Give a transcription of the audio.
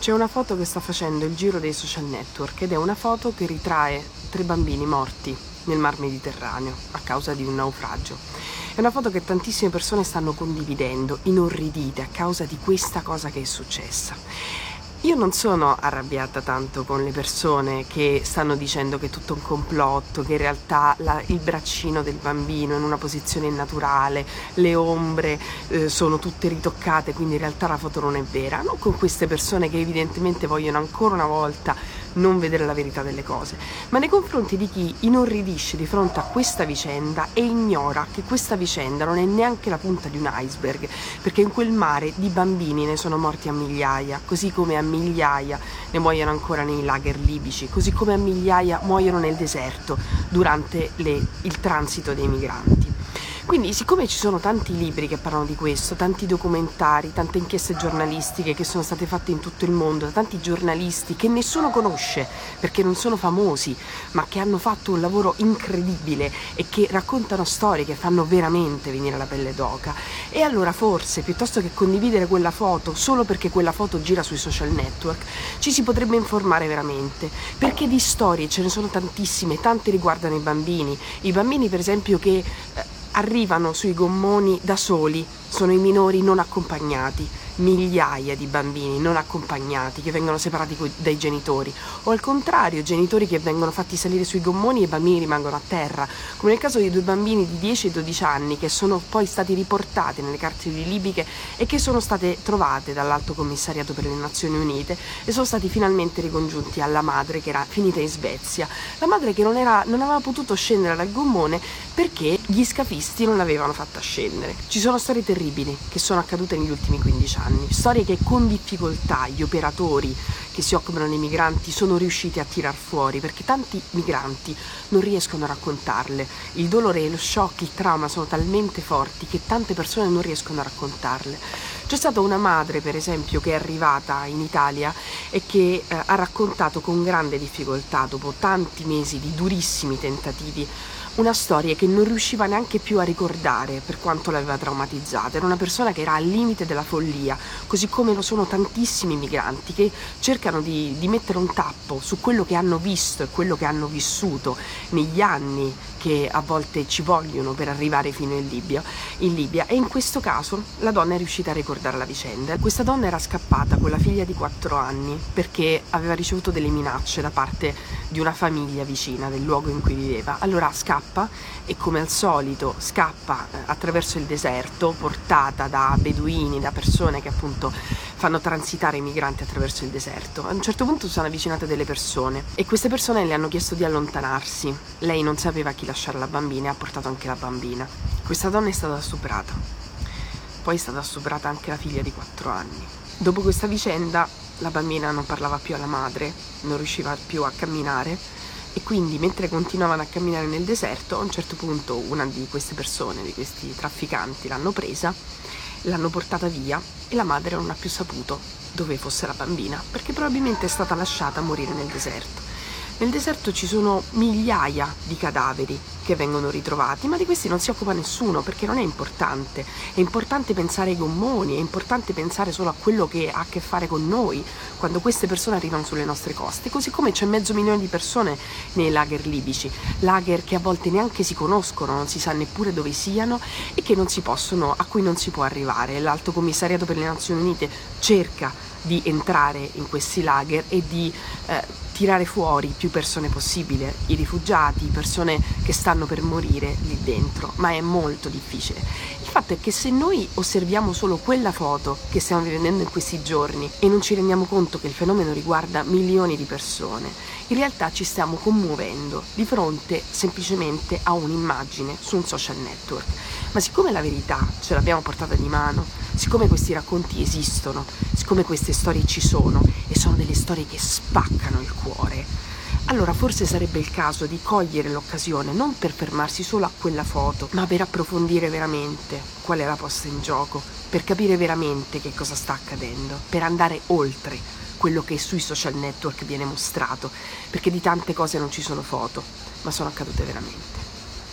C'è una foto che sta facendo il giro dei social network ed è una foto che ritrae tre bambini morti nel mar Mediterraneo a causa di un naufragio. È una foto che tantissime persone stanno condividendo, inorridite a causa di questa cosa che è successa. Io non sono arrabbiata tanto con le persone che stanno dicendo che è tutto un complotto, che in realtà la, il braccino del bambino è in una posizione naturale, le ombre eh, sono tutte ritoccate, quindi in realtà la foto non è vera. Non con queste persone che evidentemente vogliono ancora una volta non vedere la verità delle cose, ma nei confronti di chi inorridisce di fronte a questa vicenda e ignora che questa vicenda non è neanche la punta di un iceberg, perché in quel mare di bambini ne sono morti a migliaia, così come a migliaia ne muoiono ancora nei lager libici, così come a migliaia muoiono nel deserto durante le, il transito dei migranti. Quindi, siccome ci sono tanti libri che parlano di questo, tanti documentari, tante inchieste giornalistiche che sono state fatte in tutto il mondo, da tanti giornalisti che nessuno conosce perché non sono famosi, ma che hanno fatto un lavoro incredibile e che raccontano storie che fanno veramente venire la pelle d'oca, e allora forse piuttosto che condividere quella foto solo perché quella foto gira sui social network, ci si potrebbe informare veramente, perché di storie ce ne sono tantissime, tante riguardano i bambini, i bambini per esempio che eh, arrivano sui gommoni da soli, sono i minori non accompagnati migliaia di bambini non accompagnati che vengono separati dai genitori. O al contrario genitori che vengono fatti salire sui gommoni e i bambini rimangono a terra. Come nel caso di due bambini di 10 e 12 anni che sono poi stati riportati nelle carceri libiche e che sono state trovate dall'Alto Commissariato per le Nazioni Unite e sono stati finalmente ricongiunti alla madre che era finita in Svezia. La madre che non, era, non aveva potuto scendere dal gommone perché gli scafisti non l'avevano fatta scendere. Ci sono storie terribili che sono accadute negli ultimi 15 anni anni, storie che con difficoltà gli operatori che si occupano dei migranti sono riusciti a tirar fuori perché tanti migranti non riescono a raccontarle. Il dolore, lo shock, il trauma sono talmente forti che tante persone non riescono a raccontarle. C'è stata una madre, per esempio, che è arrivata in Italia e che eh, ha raccontato con grande difficoltà, dopo tanti mesi di durissimi tentativi, una storia che non riusciva neanche più a ricordare per quanto l'aveva traumatizzata. Era una persona che era al limite della follia, così come lo sono tantissimi migranti che cercano di, di mettere un tappo su quello che hanno visto e quello che hanno vissuto negli anni che a volte ci vogliono per arrivare fino in Libia, in Libia. E in questo caso la donna è riuscita a ricordare la vicenda. Questa donna era scappata con la figlia di 4 anni perché aveva ricevuto delle minacce da parte di una famiglia vicina del luogo in cui viveva. Allora scappa e come al solito scappa eh, attraverso il deserto portata da beduini, da persone che appunto fanno transitare i migranti attraverso il deserto. A un certo punto sono avvicinate delle persone e queste persone le hanno chiesto di allontanarsi. Lei non sapeva chi lasciare la bambina e ha portato anche la bambina. Questa donna è stata stuprata. Poi è stata stuprata anche la figlia di 4 anni. Dopo questa vicenda la bambina non parlava più alla madre, non riusciva più a camminare e quindi mentre continuavano a camminare nel deserto a un certo punto una di queste persone, di questi trafficanti l'hanno presa, l'hanno portata via e la madre non ha più saputo dove fosse la bambina perché probabilmente è stata lasciata morire nel deserto. Nel deserto ci sono migliaia di cadaveri che vengono ritrovati, ma di questi non si occupa nessuno perché non è importante. È importante pensare ai gommoni, è importante pensare solo a quello che ha a che fare con noi quando queste persone arrivano sulle nostre coste, così come c'è mezzo milione di persone nei lager libici, lager che a volte neanche si conoscono, non si sa neppure dove siano e possono, a cui non si può arrivare. L'Alto Commissariato per le Nazioni Unite cerca di entrare in questi lager e di eh, tirare fuori più persone possibile, i rifugiati, persone che stanno per morire lì dentro, ma è molto difficile. Il fatto è che se noi osserviamo solo quella foto che stiamo vivendo in questi giorni e non ci rendiamo conto che il fenomeno riguarda milioni di persone, in realtà ci stiamo commuovendo di fronte semplicemente a un'immagine su un social network. Ma siccome la verità ce l'abbiamo portata di mano, siccome questi racconti esistono, siccome queste storie ci sono e sono delle storie che spaccano il cuore, allora forse sarebbe il caso di cogliere l'occasione non per fermarsi solo a quella foto, ma per approfondire veramente qual è la posta in gioco, per capire veramente che cosa sta accadendo, per andare oltre quello che sui social network viene mostrato, perché di tante cose non ci sono foto, ma sono accadute veramente.